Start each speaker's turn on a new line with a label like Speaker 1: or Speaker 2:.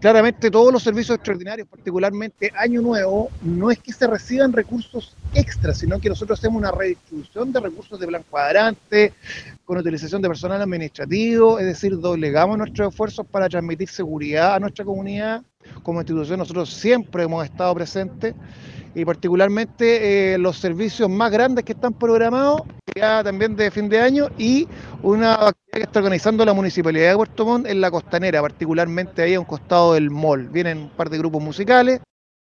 Speaker 1: claramente todos los servicios extraordinarios, particularmente Año Nuevo, no es que se reciban recursos extras, sino que nosotros hacemos una redistribución de recursos de plan cuadrante, con utilización de personal administrativo, es decir, doblegamos nuestros esfuerzos para transmitir seguridad a nuestra comunidad. Como institución nosotros siempre hemos estado presentes y particularmente eh, los servicios más grandes que están programados, ya también de fin de año, y una que está organizando la Municipalidad de Puerto Montt en la costanera, particularmente ahí a un costado del mall. Vienen un par de grupos musicales